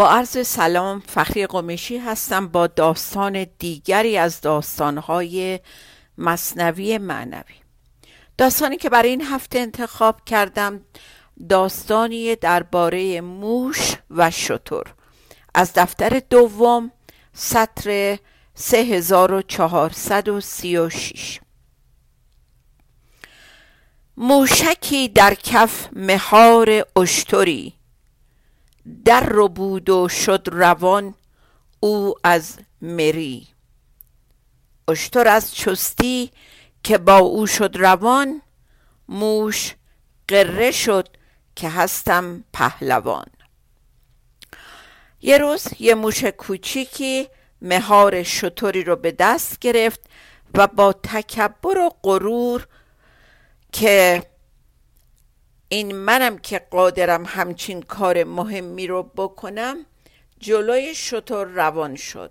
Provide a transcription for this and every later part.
با عرض سلام فخری قمشی هستم با داستان دیگری از داستانهای مصنوی معنوی. داستانی که برای این هفته انتخاب کردم داستانی درباره موش و شتر. از دفتر دوم سطر 3436 موشکی در کف مهار اشتری. در رو بود و شد روان او از مری. اشتر از چستی که با او شد روان موش قره شد که هستم پهلوان. یه روز یه موش کوچیکی مهار شطوری رو به دست گرفت و با تکبر و غرور که این منم که قادرم همچین کار مهمی رو بکنم جلوی شطور روان شد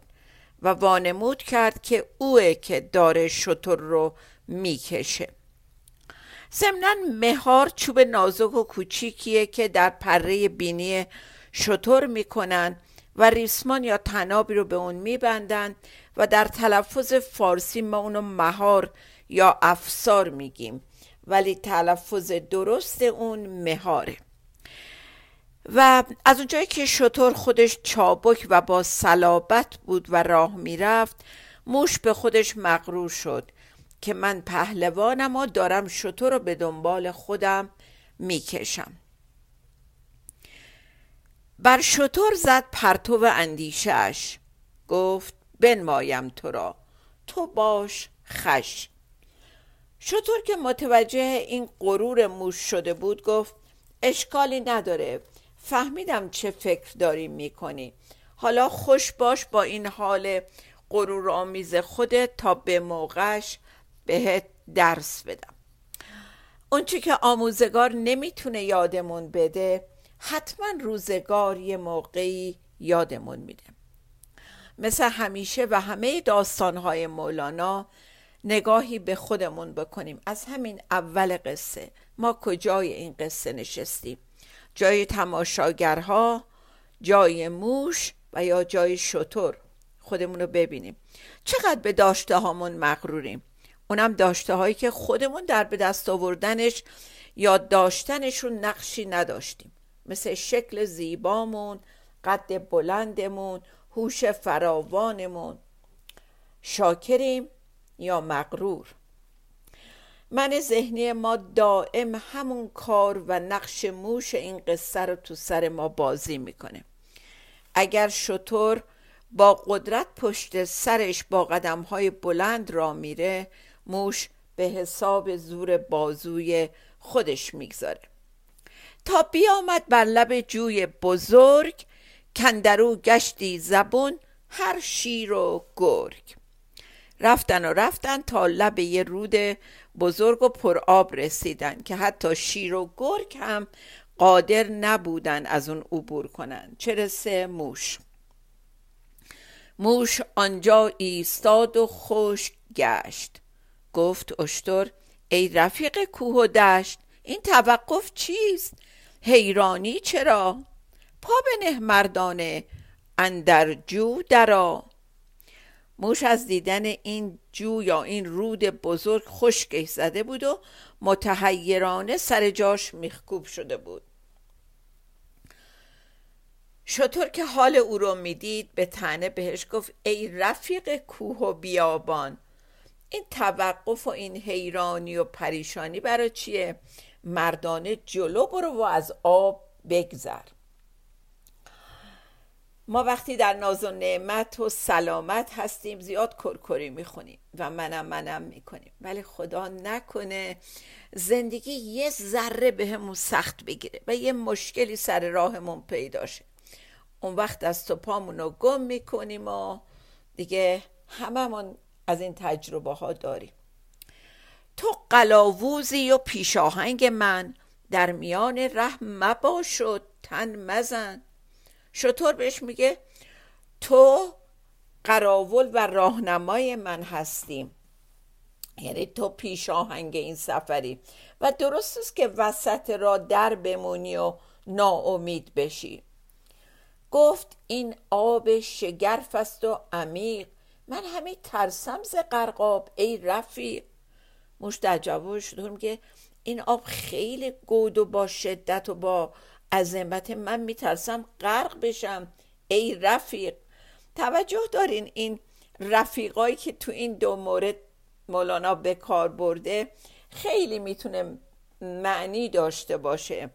و وانمود کرد که اوه که داره شطور رو می‌کشه. ضمنا مهار چوب نازک و کوچیکیه که در پره بینی شطور می‌کنن و ریسمان یا تنابی رو به اون میبندن و در تلفظ فارسی ما اونو مهار یا افسار میگیم. ولی تلفظ درست اون مهاره. و از اونجایی که شطور خودش چابک و با صلابت بود و راه می‌رفت موش به خودش مغرور شد که من پهلوانم و دارم شطور رو به دنبال خودم می‌کشم. بر شطور زد پرتو اندیشش گفت بنمایم تو را. تو باش خش. شطور که متوجه این غرور موش شده بود گفت اشکالی نداره. فهمیدم چه فکر داری می‌کنی. حالا خوش باش با این حال غرور آمیز خودت تا به موقعش بهت درس بدم. اونچه که آموزگار نمی‌تونه یادمون بده حتما روزگار یه موقعی یادمون میده. مثل همیشه و همه داستانهای مولانا نگاهی به خودمون بکنیم. از همین اول قصه. ما کجای این قصه نشستیم؟ جای تماشاگرها جای موش و یا جای شطور؟ خودمون رو ببینیم. چقدر به داشته هامون مغروریم؟ اونم داشته هایی که خودمون در به دست آوردنش یا داشتنشون نقشی نداشتیم. مثل شکل زیبامون قد بلندمون هوش فراوانمون. شاکریم. یا مغرور. من ذهنی ما دائم همون کار و نقش موش این قصه رو تو سر ما بازی می‌کنه. اگر شطور با قدرت پشت سرش با قدم های بلند را میره موش به حساب زور بازوی خودش می‌گذاره. تا بیامد بر لب جوی بزرگ کندرو گشتی زبون هر شیر و گرگ. رفتن و رفتن تا لب یه رود بزرگ و پر آب رسیدن که حتی شیر و گرگ هم قادر نبودن از اون عبور کنن. چه رسه موش؟ موش آنجا ایستاد و خوش گشت. گفت اشتر ای رفیق کوه و دشت این توقف چیست؟ حیرانی چرا؟ پا نه مردانه اندر جو درا موش از دیدن این جو یا این رود بزرگ خشکش زده بود و متحیرانه سر جاش میخکوب شده بود. شطور که حال او رو می‌دید به تنه بهش گفت ای رفیق کوه و بیابان این توقف و این حیرانی و پریشانی برای چیه؟ مردانه جلو برو و از آب بگذر. ما وقتی در ناز و نعمت و سلامت هستیم زیاد کرکری می‌خونیم و منم منم می‌کنیم. ولی خدا نکنه زندگی یه ذره بهمون سخت بگیره و یه مشکلی سر راهمون پیدا شه. اون وقت دست و پامون رو گم می‌کنیم و دیگه هممون از این تجربه ها داریم. تو قلاووزی و پیشاهنگ من. در میان ره مباش و تن مزن. شطور بهش میگه تو قراول و راهنمای من هستیم یعنی تو پیش آهنگ این سفری. و درست است که وسط را در بمونی و ناامید بشی. گفت این آب شگرف است و عمیق. من همین ترسم ز غرقاب ای رفیق. در جوابش میگه این آب خیلی گود و با شدت و با عظمت من میترسم غرق بشم. ای رفیق توجه دارین این رفیقایی که تو این دو مورد مولانا به کار برده خیلی می‌تونه معنی داشته باشه.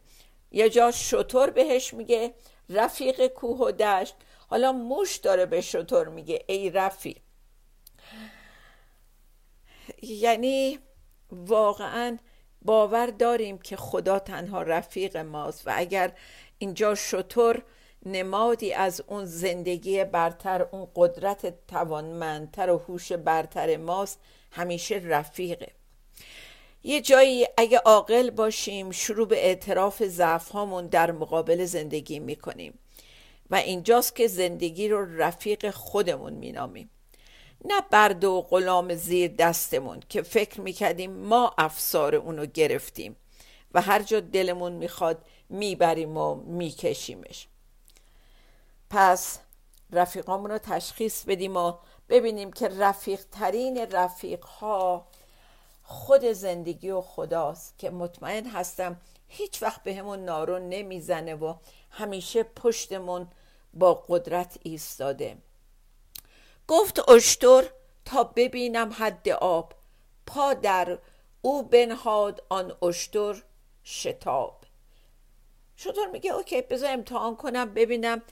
یه جا شطور بهش میگه رفیق کوه و دشت. حالا موش داره به شطور میگه ای رفیق. یعنی واقعا باور داریم که خدا تنها رفیق ماست و اگر اینجا شطور نمادی از اون زندگی برتر اون قدرت توانمندتر و هوش برتر ماست همیشه رفیقه. یه جایی اگه عاقل باشیم شروع به اعتراف ضعف هامون در مقابل زندگی می‌کنیم و اینجاست که زندگی رو رفیق خودمون مینامیم. نه برد و غلام زیر دستمون که فکر می‌کردیم ما افسار اونو گرفتیم و هر جا دلمون می‌خواد می‌بریم و میکشیمش. پس رفیقامون رو تشخیص بدیم و ببینیم که رفیق ترین رفیق ها خود زندگی و خداست که مطمئن هستم هیچ وقت به همون نارون نمی‌زنه و همیشه پشتمون با قدرت ایستاده. گفت اشتر تا ببینم حد آب. پا در او بنهاد آن اشتر شتاب. شطور میگه اوکی بذار امتحان کنم ببینم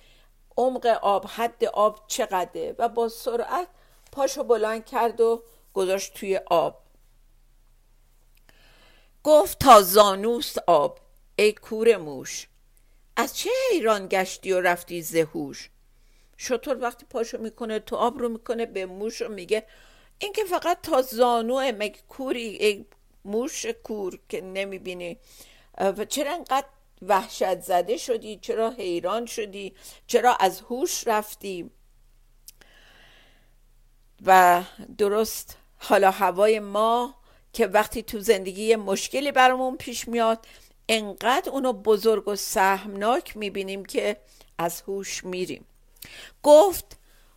عمق آب حد آب چقدره. و با سرعت پاشو بلند کرد و گذاشت توی آب. گفت تا زانوست آب ای کور موش از چه حیران گشتی و رفتی زهوش؟ شطور وقتی پاشو می‌کنه تو آب رو می‌کنه به موش رو میگه. این که فقط تا زانوه مگه کوری موش کور که نمی‌بینی؟ و چرا انقدر وحشت زده شدی؟ چرا حیران شدی؟ چرا از هوش رفتی؟ و درست حالا هوای ما که وقتی تو زندگی مشکلی برامون پیش میاد انقدر اونو بزرگ و سهمناک می‌بینیم که از هوش میریم. گفت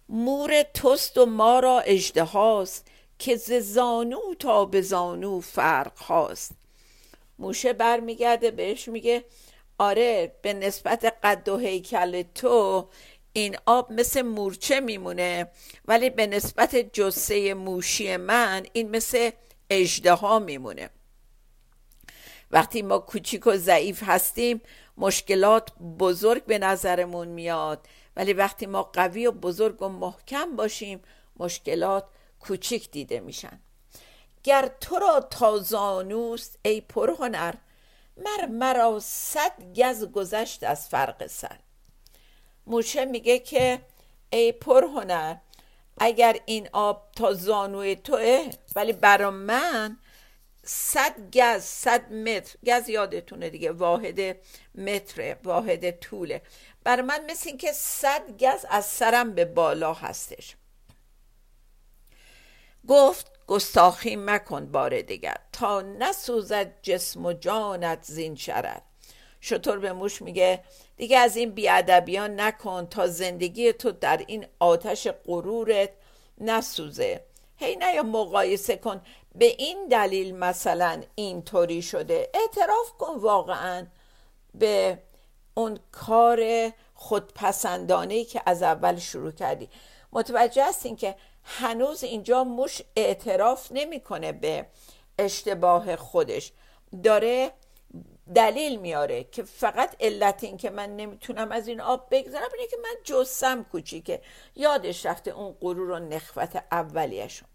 مور توست و ما را اجدهاست که ز زانو تا به زانو فرق هاست. موشه برمیگرده بهش میگه آره به نسبت قد و هیکل تو این آب مثل مورچه میمونه ولی به نسبت جسه موشی من این مثل اجده میمونه. وقتی ما کوچیک و ضعیف هستیم مشکلات بزرگ به نظرمون میاد. ولی وقتی ما قوی و بزرگ و محکم باشیم مشکلات کوچیک دیده میشن. گر تو را تازانوست ای پرهنر مر مرا صد گز گذشت از فرق سر. موشه میگه که ای پرهنر اگر این آب تا زانوی توه ولی برا من صد گز صد متر گز یادتونه دیگه واحد متر واحد طوله. برای من مثل این که صد گز از سرم به بالا هستش. گفت گستاخی مکن بار دیگر. تا نسوزد جسم و جانت زین شرد شطور به موش میگه دیگه از این بیادبیان نکن تا زندگی تو در این آتش غرورت نسوزه. هی نه یا مقایسه کن. به این دلیل مثلا اینطوری شده. اعتراف کن واقعا به اون کار خودپسندانه که از اول شروع کردی. متوجه هستین که هنوز اینجا موش اعتراف نمی‌کنه به اشتباه خودش. داره دلیل میاره که فقط علت این که من نمی‌تونم از این آب بگذرم اینه که من جسم کوچیکه. یادش رفته اون غرور و نخوت اولیشون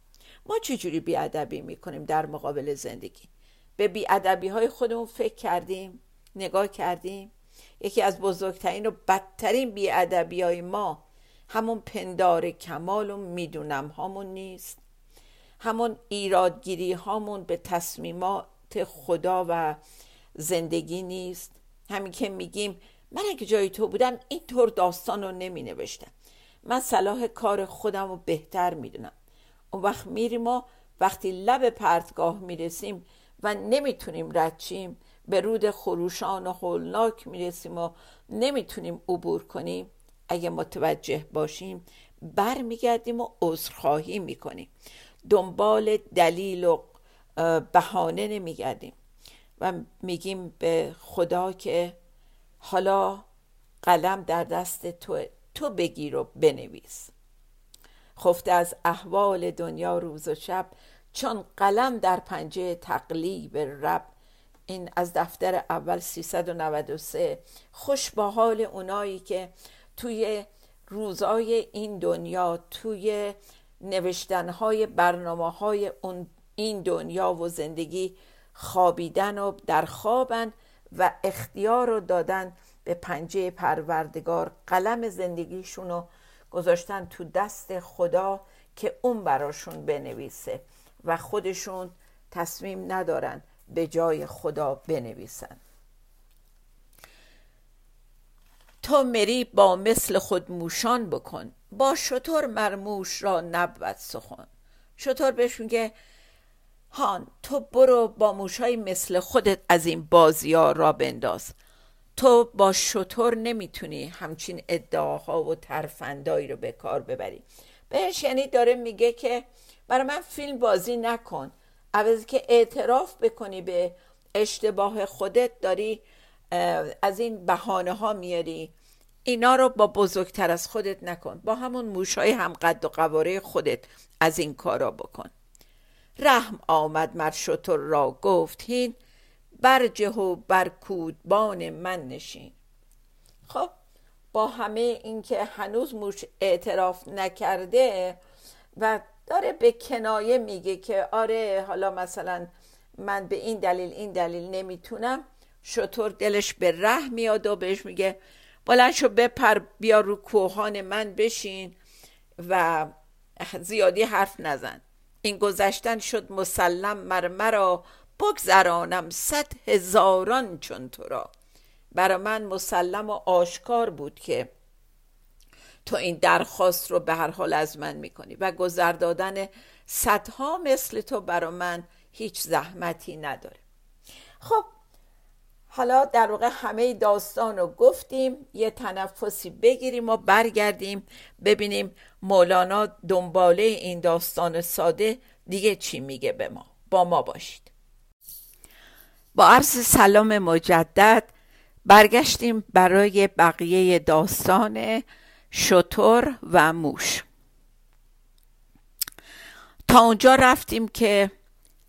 ما چجوری بیادبی می‌کنیم در مقابل زندگی؟ به بیادبی های خودمون فکر کردیم؟ نگاه کردیم؟ یکی از بزرگترین و بدترین بیادبی های ما. همون پندار کمال و می‌دونم هامون نیست. همون ایرادگیری هامون به تصمیمات خدا و زندگی نیست. همین که میگیم من اگه جای تو بودم اینطور داستان رو نمی نوشتم من صلاح کار خودم رو بهتر می‌دونم. اون وقت میریم و وقتی لب پرتگاه می‌رسیم و نمی‌تونیم ردچیم به رود خروشان و هولناک می‌رسیم و نمی‌تونیم عبور کنیم. اگه متوجه باشیم برمیگردیم و عذرخواهی می‌کنیم. دنبال دلیل و بهانه نمیگردیم و میگیم به خدا که حالا قلم در دست تو تو بگیر و بنویس. خفته از احوال دنیا روز و شب چون قلم در پنجه تقلیب رب این از دفتر اول 393 خوش با حال اونایی که توی روزای این دنیا توی نوشتنهای برنامه های این دنیا و زندگی خوابیدن و در خوابن و اختیار رو دادن به پنجه پروردگار. قلم زندگیشون رو گذاشتن تو دست خدا که اون براشون بنویسه و خودشون تصمیم ندارن. به جای خدا بنویسن. تو مری با مثل خود موشان بکن. با شطور مرموش را نبود سخن. شطور بهش میگه هان تو برو با موشای مثل خودت از این بازی ها را بنداز. تو با شطور نمی‌تونی همچین ادعاها و ترفندایی رو به کار ببری. بهش یعنی داره میگه که برای من فیلم بازی نکن. عوضی که اعتراف بکنی به اشتباه خودت داری از این بهانه ها میاری. اینا رو با بزرگتر از خودت نکن. با همون موشای هم قد و قواره خودت از این کارا بکن. رحم آمد مر شطور را گفت هین برجه و برکودبان من نشین. خب با همه اینکه هنوز موش اعتراف نکرده و داره به کنایه میگه که آره حالا مثلا من به این دلیل این دلیل نمی‌تونم. شطور دلش به ره میاد و بهش میگه بلند شو بپر بیا رو کوهان من بشین و زیادی حرف نزن. این گذشتن شد مسلم مر مرا بگذرانم صد هزاران چون تو را. برا من مسلم و آشکار بود که تو این درخواست رو به هر حال از من می‌کنی. و گذر دادن صدها مثل تو برا من هیچ زحمتی نداره. خب حالا در واقع همه داستان رو گفتیم یه تنفسی بگیریم و برگردیم ببینیم مولانا دنباله این داستان ساده دیگه چی میگه به ما. با ما باشید. با عرض سلام مجدد برگشتیم برای بقیه داستان شطور و موش. تا اونجا رفتیم که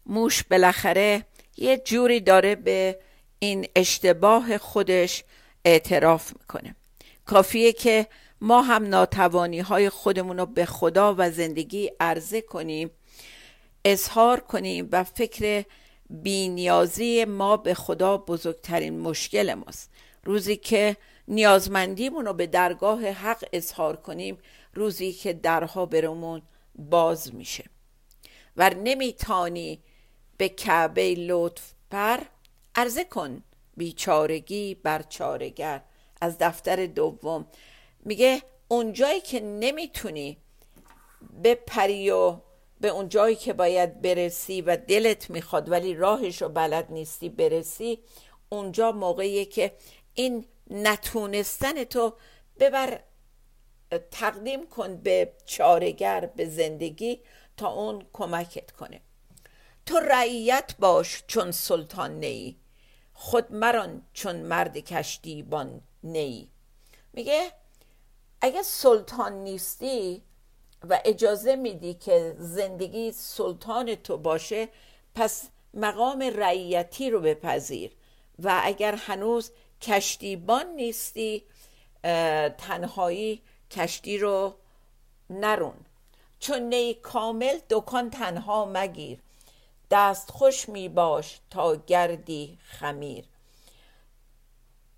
موش بالاخره یه جوری داره به این اشتباه خودش اعتراف می‌کنه. کافیه که ما هم ناتوانی های خودمون رو به خدا و زندگی عرضه کنیم اظهار کنیم و فکر بینیازی ما به خدا بزرگترین مشکل ماست. روزی که نیازمندیمون رو به درگاه حق اظهار کنیم روزی که درها برمون باز میشه. و نمیتانی به کعبه لطف پر عرضه کن بیچارگی بر چارگر. از دفتر دوم میگه اونجایی که نمی‌تونی بپری و به اون جایی که باید برسی و دلت می‌خواد ولی راهش رو بلد نیستی برسی اونجا موقعیه که این نتونستن تو ببر تقدیم کن به چارگر به زندگی تا اون کمکت کنه. تو رعیت باش چون سلطان نیی خود مران چون مرد کشتیبان نیی میگه اگه سلطان نیستی و اجازه میدی که زندگی سلطان تو باشه پس مقام رعیتی رو بپذیر. و اگر هنوز کشتیبان نیستی تنهایی کشتی رو نرون. چون نی کامل دکان تنها مگیر. دست خوش می باش تا گردی خمیر.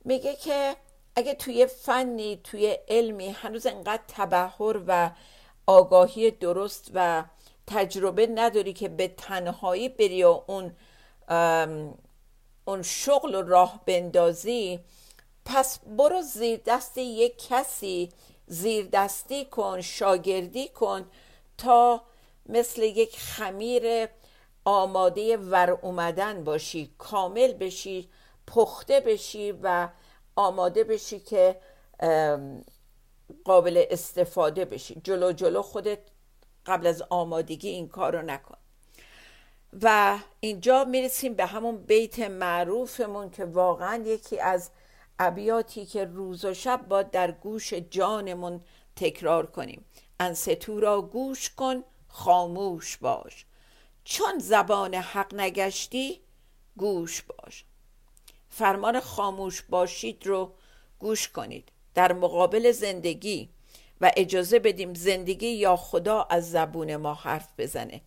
میگه که اگه توی فنی توی علمی هنوز انقدر تبهر و آگاهی درست و تجربه نداری که به تنهایی بری و اون اون شغل راه بندازی پس برو زیر دست یک کسی زیر دستی کن شاگردی کن تا مثل یک خمیر آماده ور اومدن باشی کامل بشی پخته بشی و آماده بشی که قابل استفاده بشی. جلو جلو خودت قبل از آمادگی این کار رو نکن. و اینجا می‌رسیم به همون بیت معروفمون که واقعا یکی از ابیاتی که روز و شب با در گوش جانمون تکرار کنیم. انستو را گوش کن خاموش باش. چون زبان حق نگشتی گوش باش. فرمان خاموش باشید رو گوش کنید. در مقابل زندگی و اجازه بدیم زندگی یا خدا از زبون ما حرف بزنه.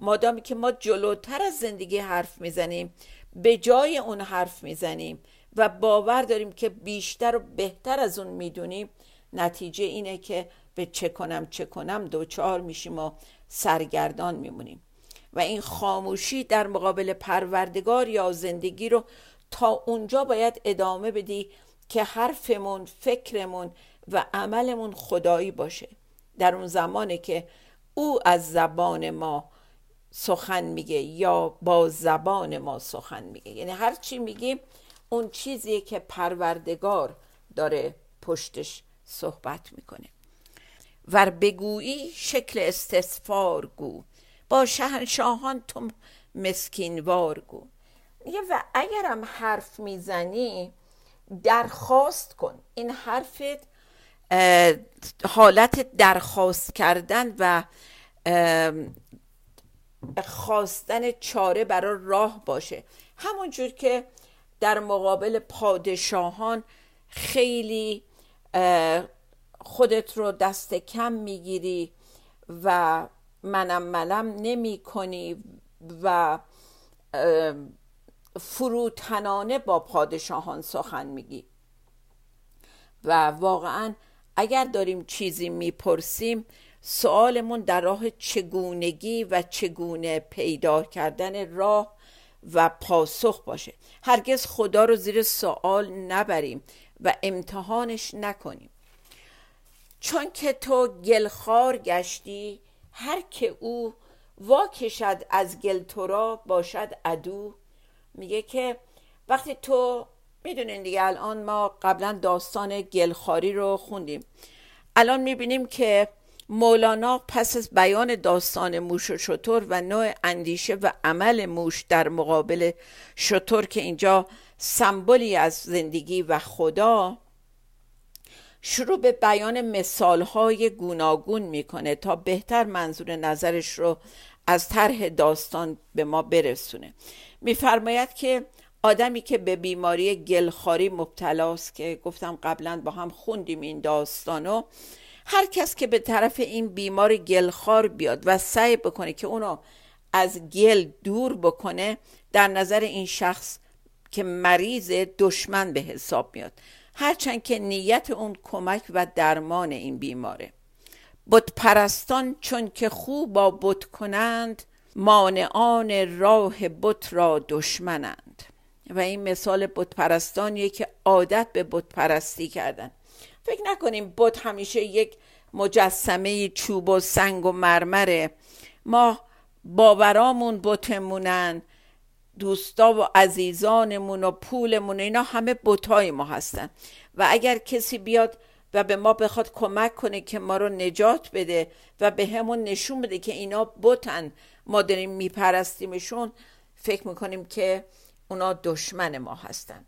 مادامی که ما جلوتر از زندگی حرف می‌زنیم به جای اون حرف می‌زنیم و باور داریم که بیشتر و بهتر از اون می‌دونیم نتیجه اینه که به چه کنم چه کنم دوچار میشیم و سرگردان میمونیم. و این خاموشی در مقابل پروردگار یا زندگی رو تا اونجا باید ادامه بدی که حرفمون فکرمون و عملمون خدایی باشه. در اون زمانی که او از زبان ما سخن میگه یا با زبان ما سخن میگه. یعنی هر چی میگیم اون چیزیه که پروردگار داره پشتش صحبت می‌کنه. ور بگویی شکل استثفار گو. با شهنشاهان تو مسکینوار گو. و اگرم حرف می‌زنی درخواست کن. این حرفت حالت درخواست کردن و خواستن چاره برای راه باشه. همونجور که در مقابل پادشاهان خیلی خودت رو دست کم می‌گیری و منم ملم نمی کنی و فروتنانه با پادشاهان سخن میگی. و واقعا اگر داریم چیزی می‌پرسیم سوالمون در راه چگونگی و چگونه پیدا کردن راه و پاسخ باشه. هرگز خدا رو زیر سوال نبریم و امتحانش نکنیم. چون که تو گلخار گشتی هر که او وا کشد از گل تو را باشد ادو میگه که وقتی تو می‌دونین دیگه الان ما قبلا داستان گلخاری رو خوندیم. الان می‌بینیم که مولانا پس از بیان داستان موش و شطور و نوع اندیشه و عمل موش در مقابل شطور که اینجا سمبولی از زندگی و خدا شروع به بیان مثالهای گوناگون می‌کنه تا بهتر منظور نظرش رو از طرح داستان به ما برسونه. میفرماید که آدمی که به بیماری گلخاری مبتلاست که گفتم قبلا با هم خوندیم این داستانو هر کس که به طرف این بیمار گلخار بیاد و سعی بکنه که اونو از گل دور بکنه در نظر این شخص که مریض دشمن به حساب میاد. هرچند که نیت اون کمک و درمان این بیماره. بت پرستان چون که خوب با بت کنند مانعان راه بت را دشمنند. و این مثال بت پرستانیه که عادت به بت پرستی کردن. فکر نکنیم بت همیشه یک مجسمه چوب و سنگ و مرمره. ما باورامون بتمونن دوستا و عزیزانمون و پولمون اینا همه بتای ما هستن. و اگر کسی بیاد و به ما بخواد کمک کنه که ما رو نجات بده و به همون نشون بده که اینا بتن ما داریم میپرستیمشون فکر می‌کنیم که اونا دشمن ما هستن.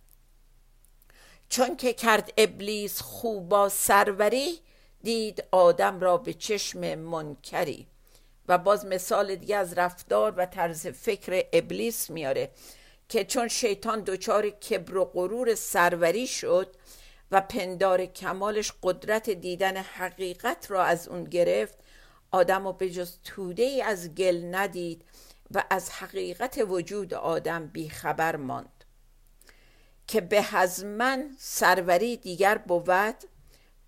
چون که کرد ابلیس خوبا سروری دید آدم را به چشم منکری. و باز مثال دیگه از رفتار و طرز فکر ابلیس میاره که چون شیطان دچار کبر و غرور سروری شد و پندار کمالش قدرت دیدن حقیقت را از اون گرفت آدم و به جز توده ای از گل ندید و از حقیقت وجود آدم بیخبر ماند. که به از سروری دیگر بود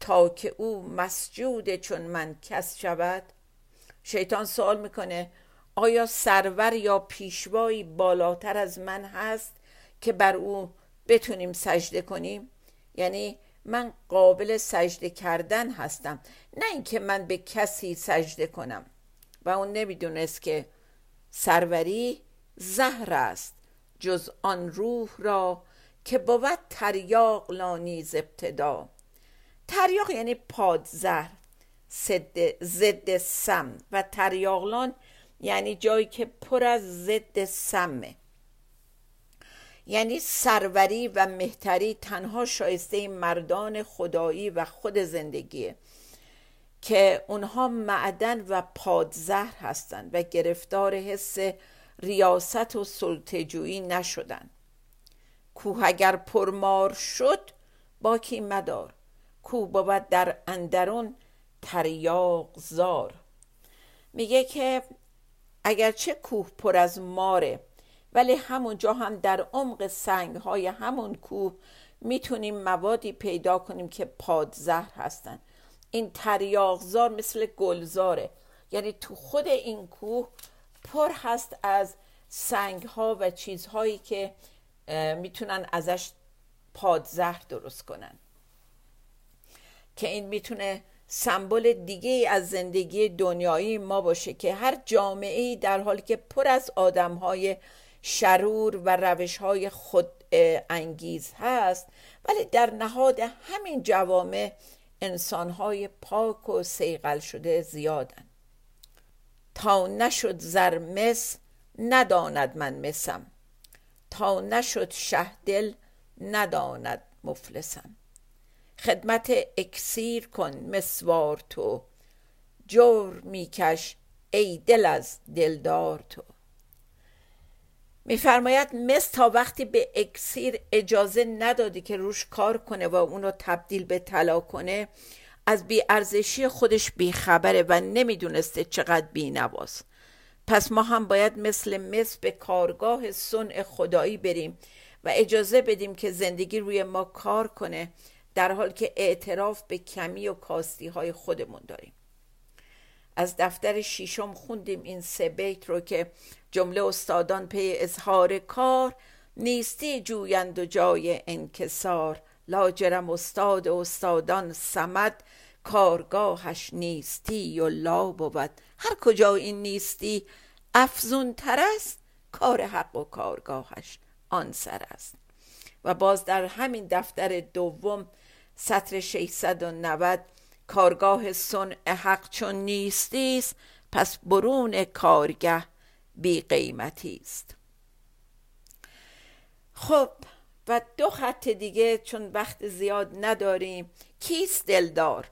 تا که او مسجود چون من کس شود. شیطان سوال می‌کنه آیا سرور یا پیشوایی بالاتر از من هست که بر او بتونیم سجده کنیم؟ یعنی من قابل سجده کردن هستم نه اینکه من به کسی سجده کنم. و اون نمی‌دونست که سروری زهر است جز آن روح را که بود تریاق لانیز ابتدا. تریاق یعنی پادزر ضد سم و تریاقلان یعنی جایی که پر از ضد سمه. یعنی سروری و مهتری تنها شایسته مردان خدایی و خود زندگیه که اونها معدن و پادزهر هستند و گرفتار حس ریاست و سلطجویی نشدن کوه اگر پرمار شد باکی مدار. کو بود در اندرون تریاق زار. میگه که اگرچه کوه پر از ماره ولی همونجا هم در عمق سنگ های همون کوه می‌تونیم موادی پیدا کنیم که پادزهر هستن. این تریاقزار مثل گلزاره یعنی تو خود این کوه پر هست از سنگ ها و چیزهایی که می‌تونن ازش پادزهر درست کنن. که این می‌تونه سمبل دیگه از زندگی دنیایی ما باشه که هر جامعه در حالی که پر از آدم های شرور و روش های خود انگیز هست ولی در نهاد همین جوامع انسان های پاک و سیقل شده زیادن. تا نشد زرمس نداند من مسم. تا نشد شهدل نداند مفلسم. خدمت اکسیر کن مسوار تو. جور میکش ای دل از دلدار تو. میفرماید مس تا وقتی به اکسیر اجازه ندادی که روش کار کنه و اونو تبدیل به طلا کنه از بیارزشی خودش بیخبره و نمی‌دونسته چقدر بینواز پس ما هم باید مثل مس به کارگاه صنع خدایی بریم و اجازه بدیم که زندگی روی ما کار کنه در حال که اعتراف به کمی و کاستی های خودمون داریم. از دفتر شیشم خوندیم این سه بیت رو که جمله استادان پی اظهار کار نیستی جویند و جای انکسار. لاجرم استاد و استادان سمد کارگاهش نیستی و لا بود. هر کجا این نیستی افزون تر است کار حق و کارگاهش آن سر است. و باز در همین دفتر دوم سطر 690 کارگاه صنع حق چون نیستی است پس برون کارگه بی قیمتی است. خب و دو خط دیگه چون وقت زیاد نداریم کیست دلدار؟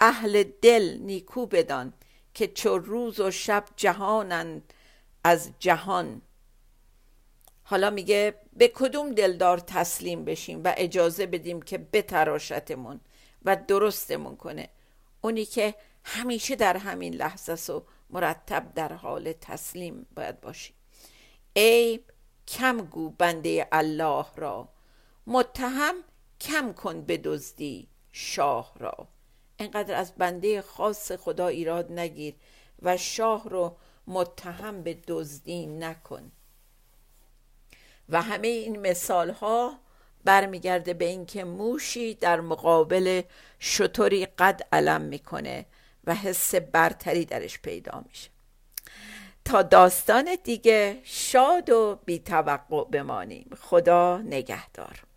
اهل دل نیکو بدان. که چو روز و شب جهانند از جهان. حالا میگه به کدوم دلدار تسلیم بشیم و اجازه بدیم که بتراشتمون و درستمون کنه؟ اونی که همیشه در همین لحظه و مرتب در حال تسلیم باید باشیم. ای کم گو بنده الله را متهم کم کن به دزدی شاه را. اینقدر از بنده خاص خدا ایراد نگیر و شاه رو متهم به دزدی نکن. و همه این مثال ها برمیگرده به اینکه موشی در مقابل شطوری قد علم می‌کنه و حس برتری درش پیدا میشه. تا داستان دیگه شاد و بیتوقع بمانیم. خدا نگهدار.